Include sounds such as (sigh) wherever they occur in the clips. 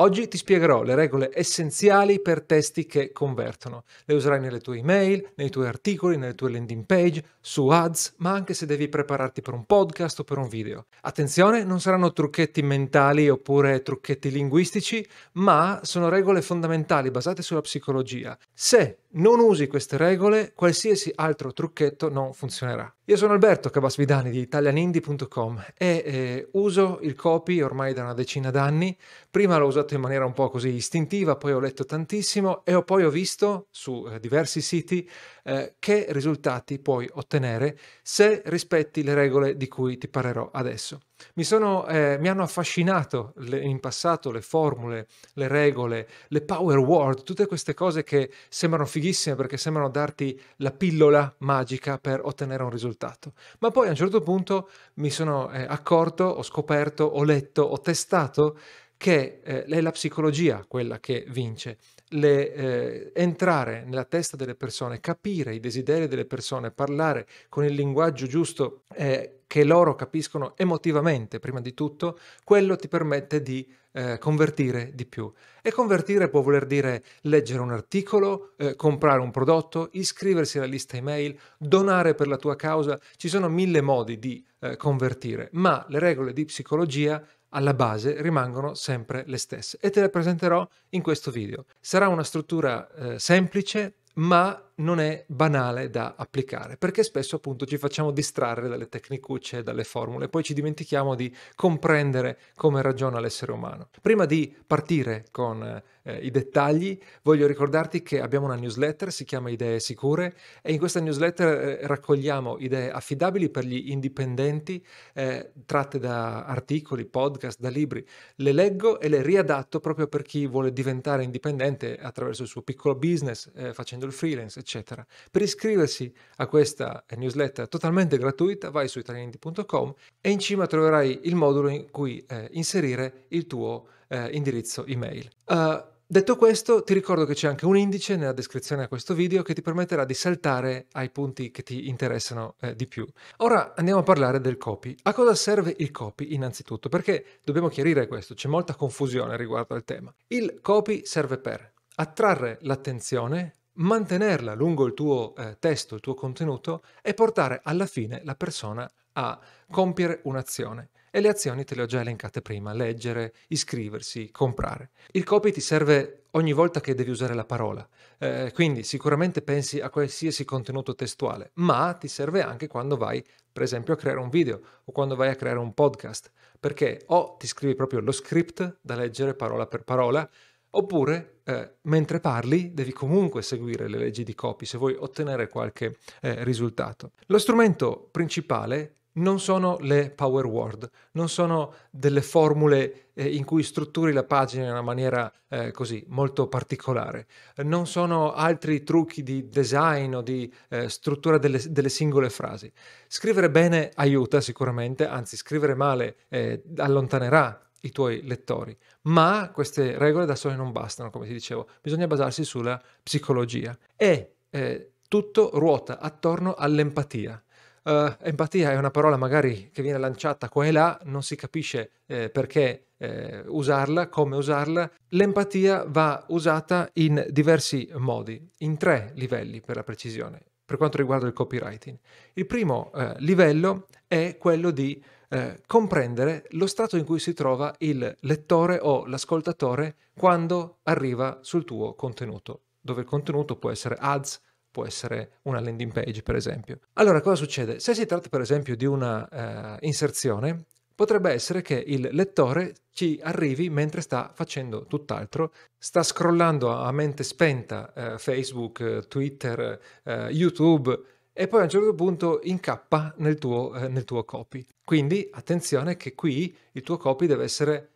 Oggi ti spiegherò le regole essenziali per testi che convertono. Le userai nelle tue email, nei tuoi articoli, nelle tue landing page, su ads, ma anche se devi prepararti per un podcast o per un video. Attenzione, non saranno trucchetti mentali oppure trucchetti linguistici, ma sono regole fondamentali basate sulla psicologia. Se non usi queste regole, qualsiasi altro trucchetto non funzionerà. Io sono Alberto Cabasvidani di italianindie.com e eh, uso il copy ormai da una decina d'anni. Prima l'ho usato in maniera un po' così istintiva, poi ho letto tantissimo e ho poi ho visto su eh, diversi siti eh, che risultati puoi ottenere se rispetti le regole di cui ti parlerò adesso. Mi, sono, eh, mi hanno affascinato le, in passato le formule, le regole, le power word, tutte queste cose che sembrano fighissime perché sembrano darti la pillola magica per ottenere un risultato. Ma poi a un certo punto mi sono eh, accorto, ho scoperto, ho letto, ho testato che eh, è la psicologia quella che vince le, eh, entrare nella testa delle persone, capire i desideri delle persone, parlare con il linguaggio giusto eh, che loro capiscono emotivamente, prima di tutto, quello ti permette di eh, convertire di più. E convertire può voler dire leggere un articolo, eh, comprare un prodotto, iscriversi alla lista email, donare per la tua causa. Ci sono mille modi di eh, convertire, ma le regole di psicologia alla base rimangono sempre le stesse e te le presenterò in questo video. Sarà una struttura eh, semplice ma non è banale da applicare perché spesso appunto ci facciamo distrarre dalle tecnicucce dalle formule, poi ci dimentichiamo di comprendere come ragiona l'essere umano. Prima di partire con eh, i dettagli, voglio ricordarti che abbiamo una newsletter, si chiama Idee Sicure, e in questa newsletter eh, raccogliamo idee affidabili per gli indipendenti, eh, tratte da articoli, podcast, da libri. Le leggo e le riadatto proprio per chi vuole diventare indipendente attraverso il suo piccolo business, eh, facendo il freelance, eccetera. Per iscriversi a questa newsletter totalmente gratuita, vai su italianindi.com e in cima troverai il modulo in cui eh, inserire il tuo eh, indirizzo email. Uh, Detto questo, ti ricordo che c'è anche un indice nella descrizione a questo video che ti permetterà di saltare ai punti che ti interessano eh, di più. Ora andiamo a parlare del copy. A cosa serve il copy innanzitutto? Perché dobbiamo chiarire questo, c'è molta confusione riguardo al tema. Il copy serve per attrarre l'attenzione, mantenerla lungo il tuo eh, testo, il tuo contenuto e portare alla fine la persona a compiere un'azione. E le azioni te le ho già elencate prima, leggere, iscriversi, comprare. Il copy ti serve ogni volta che devi usare la parola, eh, quindi sicuramente pensi a qualsiasi contenuto testuale, ma ti serve anche quando vai, per esempio, a creare un video o quando vai a creare un podcast, perché o ti scrivi proprio lo script da leggere parola per parola, oppure eh, mentre parli devi comunque seguire le leggi di copy se vuoi ottenere qualche eh, risultato. Lo strumento principale non sono le power word, non sono delle formule eh, in cui strutturi la pagina in una maniera eh, così molto particolare, non sono altri trucchi di design o di eh, struttura delle, delle, singole frasi. Scrivere bene aiuta sicuramente, anzi scrivere male eh, allontanerà i tuoi lettori, ma queste regole da sole non bastano, come ti dicevo, bisogna basarsi sulla psicologia e eh, tutto ruota attorno all'empatia. Uh, empatia è una parola magari che viene lanciata qua e là, non si capisce eh, perché eh, usarla, come usarla. L'empatia va usata in diversi modi, in tre livelli per la precisione, per quanto riguarda il copywriting. Il primo eh, livello è quello di eh, comprendere lo stato in cui si trova il lettore o l'ascoltatore quando arriva sul tuo contenuto, dove il contenuto può essere ads, può essere una landing page, per esempio. Allora, cosa succede? Se si tratta, per esempio, di una uh, inserzione, potrebbe essere che il lettore ci arrivi mentre sta facendo tutt'altro, sta scrollando a mente spenta uh, Facebook, Twitter, uh, YouTube e poi a un certo punto incappa nel tuo, nel tuo copy. Quindi attenzione che qui il tuo copy deve essere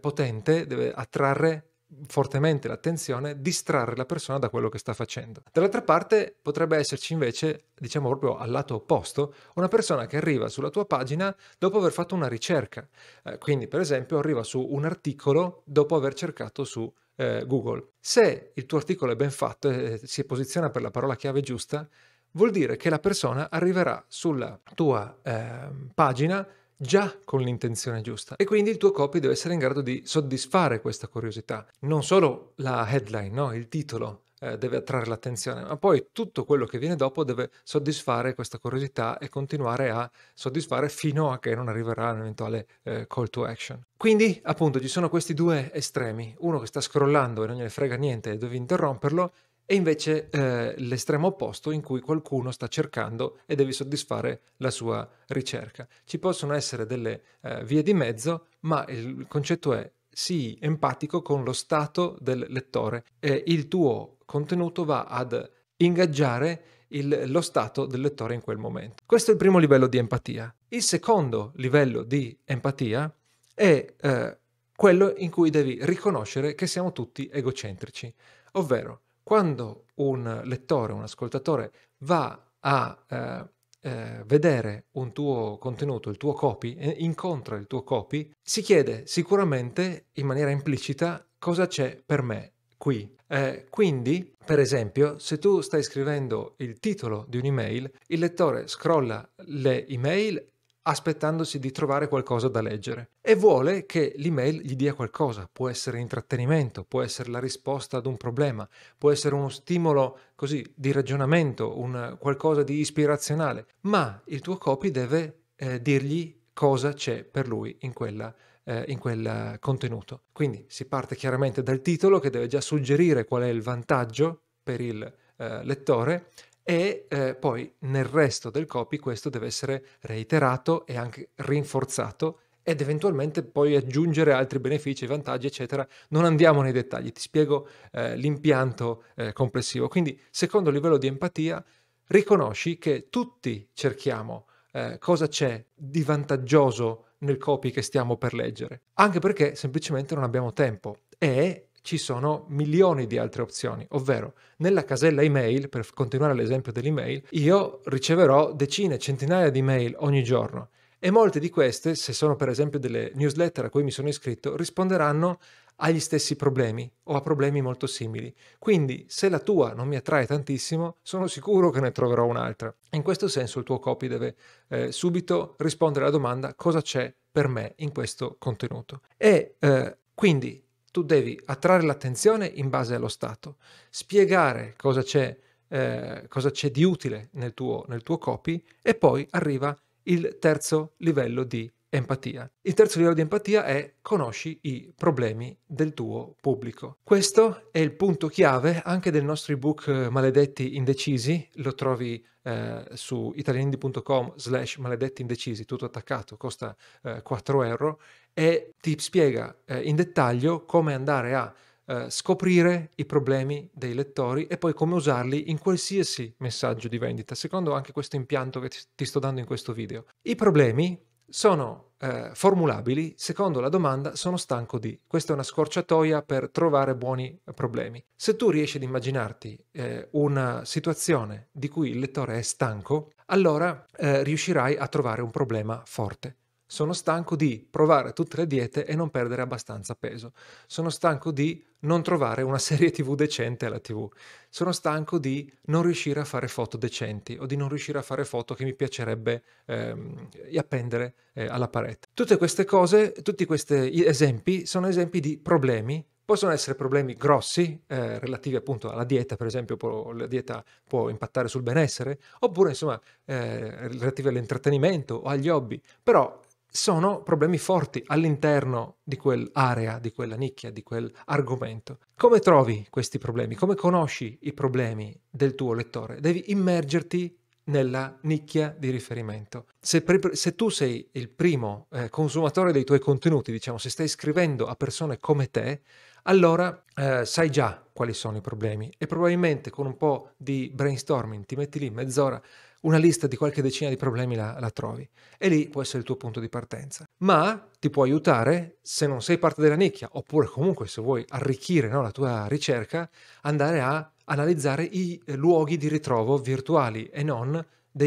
potente, deve attrarre fortemente l'attenzione, distrarre la persona da quello che sta facendo. Dall'altra parte potrebbe esserci invece, diciamo proprio al lato opposto, una persona che arriva sulla tua pagina dopo aver fatto una ricerca. Eh, quindi, per esempio, arriva su un articolo dopo aver cercato su eh, Google. Se il tuo articolo è ben fatto e si posiziona per la parola chiave giusta, vuol dire che la persona arriverà sulla tua eh, pagina già con l'intenzione giusta e quindi il tuo copy deve essere in grado di soddisfare questa curiosità. Non solo la headline, no? il titolo eh, deve attrarre l'attenzione, ma poi tutto quello che viene dopo deve soddisfare questa curiosità e continuare a soddisfare fino a che non arriverà un eventuale eh, call to action. Quindi, appunto, ci sono questi due estremi, uno che sta scrollando e non gliene frega niente e devi interromperlo, e invece eh, l'estremo opposto in cui qualcuno sta cercando e devi soddisfare la sua ricerca. Ci possono essere delle eh, vie di mezzo, ma il concetto è sii empatico con lo stato del lettore e il tuo contenuto va ad ingaggiare il, lo stato del lettore in quel momento. Questo è il primo livello di empatia. Il secondo livello di empatia è eh, quello in cui devi riconoscere che siamo tutti egocentrici, ovvero quando un lettore, un ascoltatore va a eh, eh, vedere un tuo contenuto, il tuo copy, eh, incontra il tuo copy, si chiede sicuramente in maniera implicita cosa c'è per me qui. Eh, quindi, per esempio, se tu stai scrivendo il titolo di un'email, il lettore scrolla le email aspettandosi di trovare qualcosa da leggere. E vuole che l'email gli dia qualcosa, può essere intrattenimento, può essere la risposta ad un problema, può essere uno stimolo così di ragionamento, un qualcosa di ispirazionale, ma il tuo copy deve eh, dirgli cosa c'è per lui in quella eh, in quel contenuto. Quindi si parte chiaramente dal titolo che deve già suggerire qual è il vantaggio per il eh, lettore e eh, poi nel resto del copy questo deve essere reiterato e anche rinforzato ed eventualmente poi aggiungere altri benefici, vantaggi, eccetera. Non andiamo nei dettagli, ti spiego eh, l'impianto eh, complessivo. Quindi, secondo livello di empatia, riconosci che tutti cerchiamo eh, cosa c'è di vantaggioso nel copy che stiamo per leggere, anche perché semplicemente non abbiamo tempo e ci sono milioni di altre opzioni, ovvero nella casella email, per continuare l'esempio dell'email, io riceverò decine, centinaia di mail ogni giorno e molte di queste, se sono per esempio delle newsletter a cui mi sono iscritto, risponderanno agli stessi problemi o a problemi molto simili. Quindi, se la tua non mi attrae tantissimo, sono sicuro che ne troverò un'altra. In questo senso il tuo copy deve eh, subito rispondere alla domanda cosa c'è per me in questo contenuto. E eh, quindi tu devi attrarre l'attenzione in base allo stato, spiegare cosa c'è, eh, cosa c'è di utile nel tuo, nel tuo copy e poi arriva il terzo livello di empatia. Il terzo livello di empatia è conosci i problemi del tuo pubblico. Questo è il punto chiave anche del nostro ebook eh, Maledetti Indecisi, lo trovi eh, su italianindi.com slash maledetti indecisi, tutto attaccato, costa eh, 4 euro e ti spiega eh, in dettaglio come andare a eh, scoprire i problemi dei lettori e poi come usarli in qualsiasi messaggio di vendita, secondo anche questo impianto che ti sto dando in questo video. I problemi sono eh, formulabili secondo la domanda sono stanco di. Questa è una scorciatoia per trovare buoni problemi. Se tu riesci ad immaginarti eh, una situazione di cui il lettore è stanco, allora eh, riuscirai a trovare un problema forte. Sono stanco di provare tutte le diete e non perdere abbastanza peso. Sono stanco di non trovare una serie TV decente alla TV. Sono stanco di non riuscire a fare foto decenti o di non riuscire a fare foto che mi piacerebbe ehm, appendere eh, alla parete. Tutte queste cose, tutti questi esempi sono esempi di problemi Possono essere problemi grossi eh, relativi appunto alla dieta, per esempio può, la dieta può impattare sul benessere, oppure insomma eh, relativi all'intrattenimento o agli hobby, però sono problemi forti all'interno di quell'area, di quella nicchia, di quell'argomento. Come trovi questi problemi? Come conosci i problemi del tuo lettore? Devi immergerti nella nicchia di riferimento. Se, pre- se tu sei il primo eh, consumatore dei tuoi contenuti, diciamo, se stai scrivendo a persone come te, allora eh, sai già quali sono i problemi e probabilmente con un po' di brainstorming ti metti lì mezz'ora una lista di qualche decina di problemi la, la, trovi. E lì può essere il tuo punto di partenza. Ma ti può aiutare, se non sei parte della nicchia, oppure comunque se vuoi arricchire no, la tua ricerca, andare a analizzare i luoghi di ritrovo virtuali e non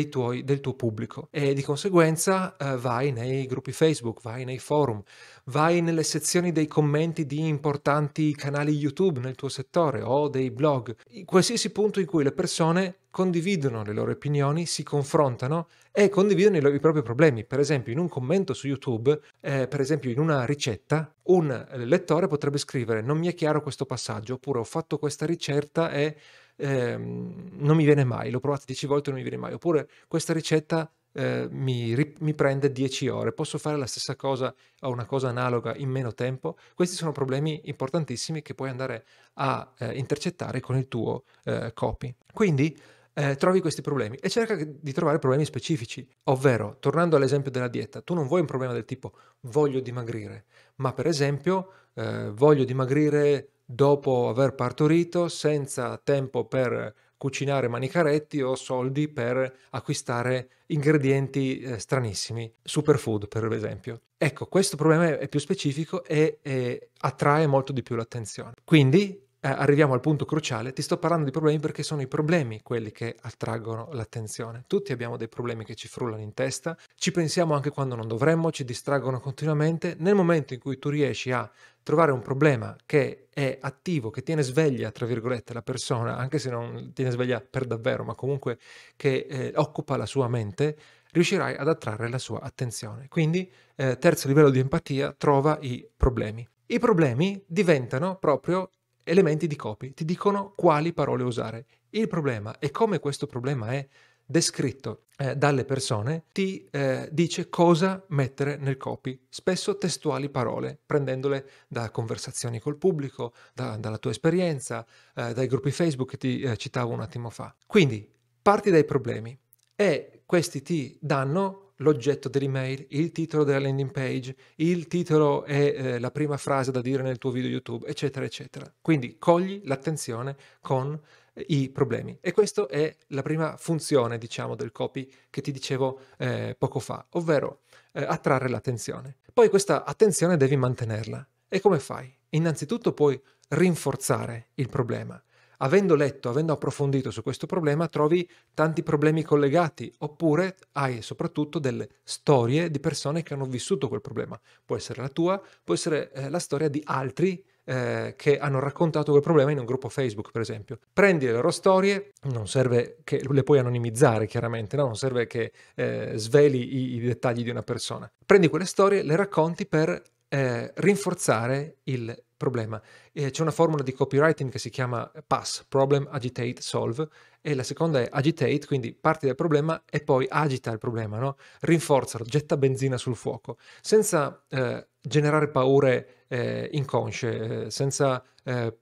tuoi, del tuo pubblico. E di conseguenza eh, vai nei gruppi Facebook, vai nei forum, vai nelle sezioni dei commenti di importanti canali YouTube nel tuo settore o dei blog, in qualsiasi punto in cui le persone condividono le loro opinioni, si confrontano e condividono i, loro, i propri problemi. Per esempio, in un commento su YouTube, eh, per esempio in una ricetta, un lettore potrebbe scrivere non mi è chiaro questo passaggio, oppure ho fatto questa ricetta e ehm, non mi viene mai, l'ho provata dieci volte e non mi viene mai, oppure questa ricetta eh, mi, mi, prende 10 ore, posso fare la stessa cosa o una cosa analoga in meno tempo? Questi sono problemi importantissimi che puoi andare a eh, intercettare con il tuo eh, copy. Quindi eh, trovi questi problemi e cerca di trovare problemi specifici, ovvero, tornando all'esempio della dieta, tu non vuoi un problema del tipo voglio dimagrire, ma per esempio eh, voglio dimagrire dopo aver partorito senza tempo per cucinare manicaretti o soldi per acquistare ingredienti eh, stranissimi, superfood per esempio. Ecco, questo problema è più specifico e, e attrae molto di più l'attenzione. Quindi arriviamo al punto cruciale, ti sto parlando di problemi perché sono i problemi quelli che attraggono l'attenzione. Tutti abbiamo dei problemi che ci frullano in testa, ci pensiamo anche quando non dovremmo, ci distraggono continuamente. Nel momento in cui tu riesci a trovare un problema che è attivo, che tiene sveglia, tra virgolette, la persona, anche se non tiene sveglia per davvero, ma comunque che eh, occupa la sua mente, riuscirai ad attrarre la sua attenzione. Quindi, eh, terzo livello di empatia, trova i problemi. I problemi diventano proprio elementi di copy, ti dicono quali parole usare. Il problema e come questo problema è descritto eh, dalle persone ti eh, dice cosa mettere nel copy, spesso testuali parole, prendendole da conversazioni col pubblico, da, dalla tua esperienza, eh, dai gruppi Facebook che ti eh, citavo un attimo fa. Quindi parti dai problemi e questi ti danno l'oggetto dell'email, il titolo della landing page, il titolo e eh, la prima frase da dire nel tuo video YouTube, eccetera, eccetera. Quindi cogli l'attenzione con eh, i problemi. E questa è la prima funzione, diciamo, del copy che ti dicevo eh, poco fa, ovvero eh, attrarre l'attenzione. Poi questa attenzione devi mantenerla. E come fai? Innanzitutto puoi rinforzare il problema. Avendo letto, avendo approfondito su questo problema, trovi tanti problemi collegati, oppure hai soprattutto delle storie di persone che hanno vissuto quel problema. Può essere la tua, può essere eh, la storia di altri eh, che hanno raccontato quel problema in un gruppo Facebook, per esempio. Prendi le loro storie, non serve che le puoi anonimizzare, chiaramente, no? non serve che eh, sveli i, i, dettagli di una persona. Prendi quelle storie, le racconti per eh, rinforzare il problema. Eh, c'è una formula di copywriting che si chiama PASS, Problem, Agitate, Solve, e la seconda è Agitate, quindi parti dal problema e poi agita il problema, no? rinforzalo, getta benzina sul fuoco, senza eh, generare paure eh, inconsce, eh, senza eh,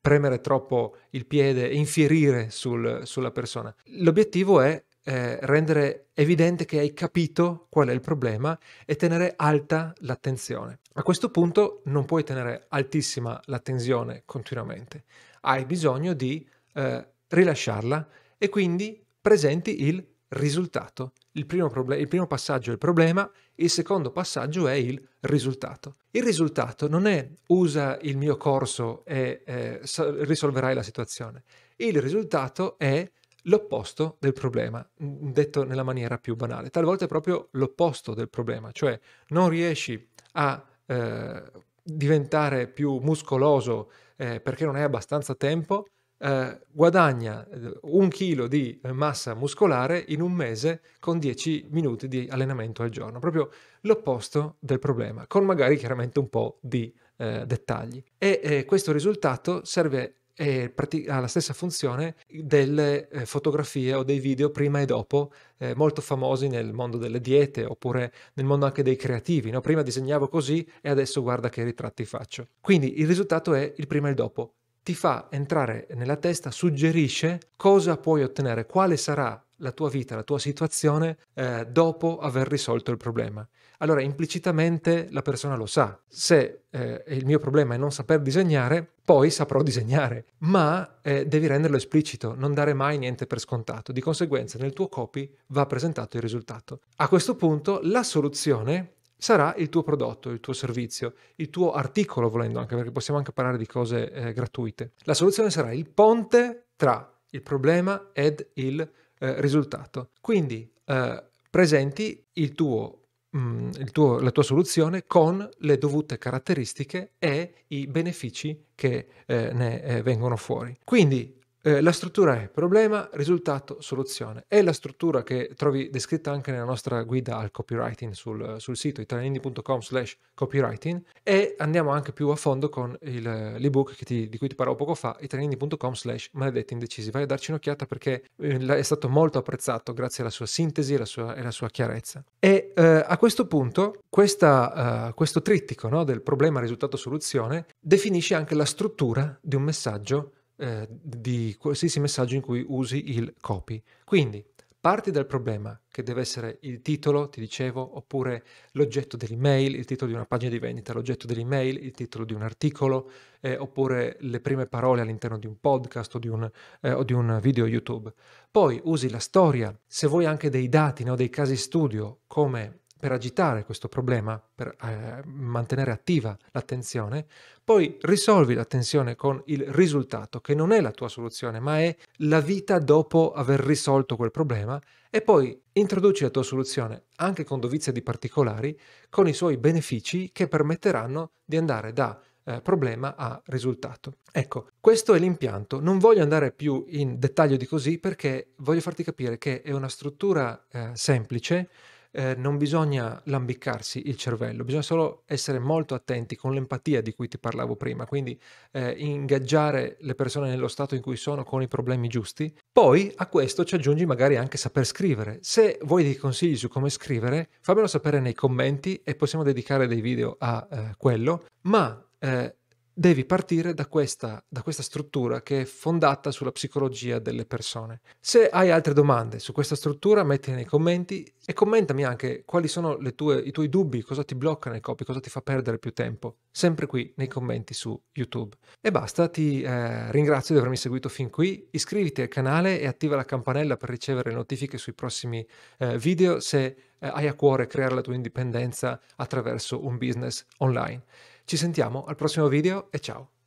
premere troppo il piede e infierire sul, sulla persona. L'obiettivo è eh, rendere evidente che hai capito qual è il problema e tenere alta l'attenzione. A questo punto non puoi tenere altissima l'attenzione continuamente, hai bisogno di eh, rilasciarla e quindi presenti il risultato. Il primo, proble- il primo, passaggio è il problema, il secondo passaggio è il risultato. Il risultato non è usa il mio corso e eh, risolverai la situazione. Il risultato è l'opposto del problema, detto nella maniera più banale. Talvolta è proprio l'opposto del problema, cioè non riesci a eh, diventare più muscoloso eh, perché non hai abbastanza tempo, eh, guadagna eh, un chilo di massa muscolare in un mese con 10 minuti di allenamento al giorno, proprio l'opposto del problema, con magari chiaramente un po' di eh, dettagli. E eh, questo risultato serve ha la stessa funzione delle eh, fotografie o dei video prima e dopo, eh, molto famosi nel mondo delle diete oppure nel mondo anche dei creativi. No? Prima disegnavo così e adesso guarda che ritratti faccio. Quindi il risultato è il prima e il dopo. Ti fa entrare nella testa, suggerisce cosa puoi ottenere, quale sarà la tua vita, la tua situazione eh, dopo aver risolto il problema. Allora implicitamente la persona lo sa. Se eh, il mio problema è non saper disegnare, poi saprò (laughs) disegnare, ma eh, devi renderlo esplicito, non dare mai niente per scontato. Di conseguenza nel tuo copy va presentato il risultato. A questo punto la soluzione sarà il tuo prodotto, il tuo servizio, il tuo articolo volendo anche perché possiamo anche parlare di cose eh, gratuite. La soluzione sarà il ponte tra il problema ed il eh, risultato. Quindi eh, presenti il tuo tuo, la tua soluzione con le dovute caratteristiche e i benefici che eh, ne eh, vengono fuori. Quindi eh, la struttura è problema, risultato, soluzione. È la struttura che trovi descritta anche nella nostra guida al copywriting sul, sul sito italianindi.com slash copywriting e andiamo anche più a fondo con il, l'ebook ti, di cui ti parlavo poco fa, italianindi.com slash maledetti indecisi. Vai a darci un'occhiata perché eh, è stato molto apprezzato grazie alla sua sintesi alla sua, e alla sua chiarezza. E eh, a questo punto questa, uh, questo trittico no, del problema, risultato, soluzione definisce anche la struttura di un messaggio eh, di qualsiasi messaggio in cui usi il copy. Quindi parti dal problema che deve essere il titolo, ti dicevo, oppure l'oggetto dell'email, il titolo di una pagina di vendita, l'oggetto dell'email, il titolo di un articolo, eh, oppure le prime parole all'interno di un podcast o di un, eh, o di un video YouTube. Poi usi la storia, se vuoi anche dei dati no, dei casi studio come per agitare questo problema, per eh, mantenere attiva l'attenzione, poi risolvi la tensione con il risultato, che non è la tua soluzione, ma è la vita dopo aver risolto quel problema, e poi introduci la tua soluzione anche con dovizia di particolari, con i suoi benefici che permetteranno di andare da eh, problema a risultato. Ecco, questo è l'impianto. Non voglio andare più in dettaglio di così perché voglio farti capire che è una struttura eh, semplice eh, non bisogna lambiccarsi il cervello, bisogna solo essere molto attenti con l'empatia di cui ti parlavo prima, quindi eh, ingaggiare le persone nello stato in cui sono con i problemi giusti. Poi a questo ci aggiungi magari anche saper scrivere. Se vuoi dei consigli su come scrivere, fammelo sapere nei commenti e possiamo dedicare dei video a eh, quello, ma eh, devi partire da questa, da questa, struttura che è fondata sulla psicologia delle persone. Se hai altre domande su questa struttura, mettile nei commenti e commentami anche quali sono tue, i tuoi dubbi, cosa ti blocca nel copy, cosa ti fa perdere più tempo, sempre qui nei commenti su YouTube. E basta, ti eh, ringrazio di avermi seguito fin qui, iscriviti al canale e attiva la campanella per ricevere notifiche sui prossimi eh, video se eh, hai a cuore creare la tua indipendenza attraverso un business online. Ci sentiamo al prossimo video e ciao!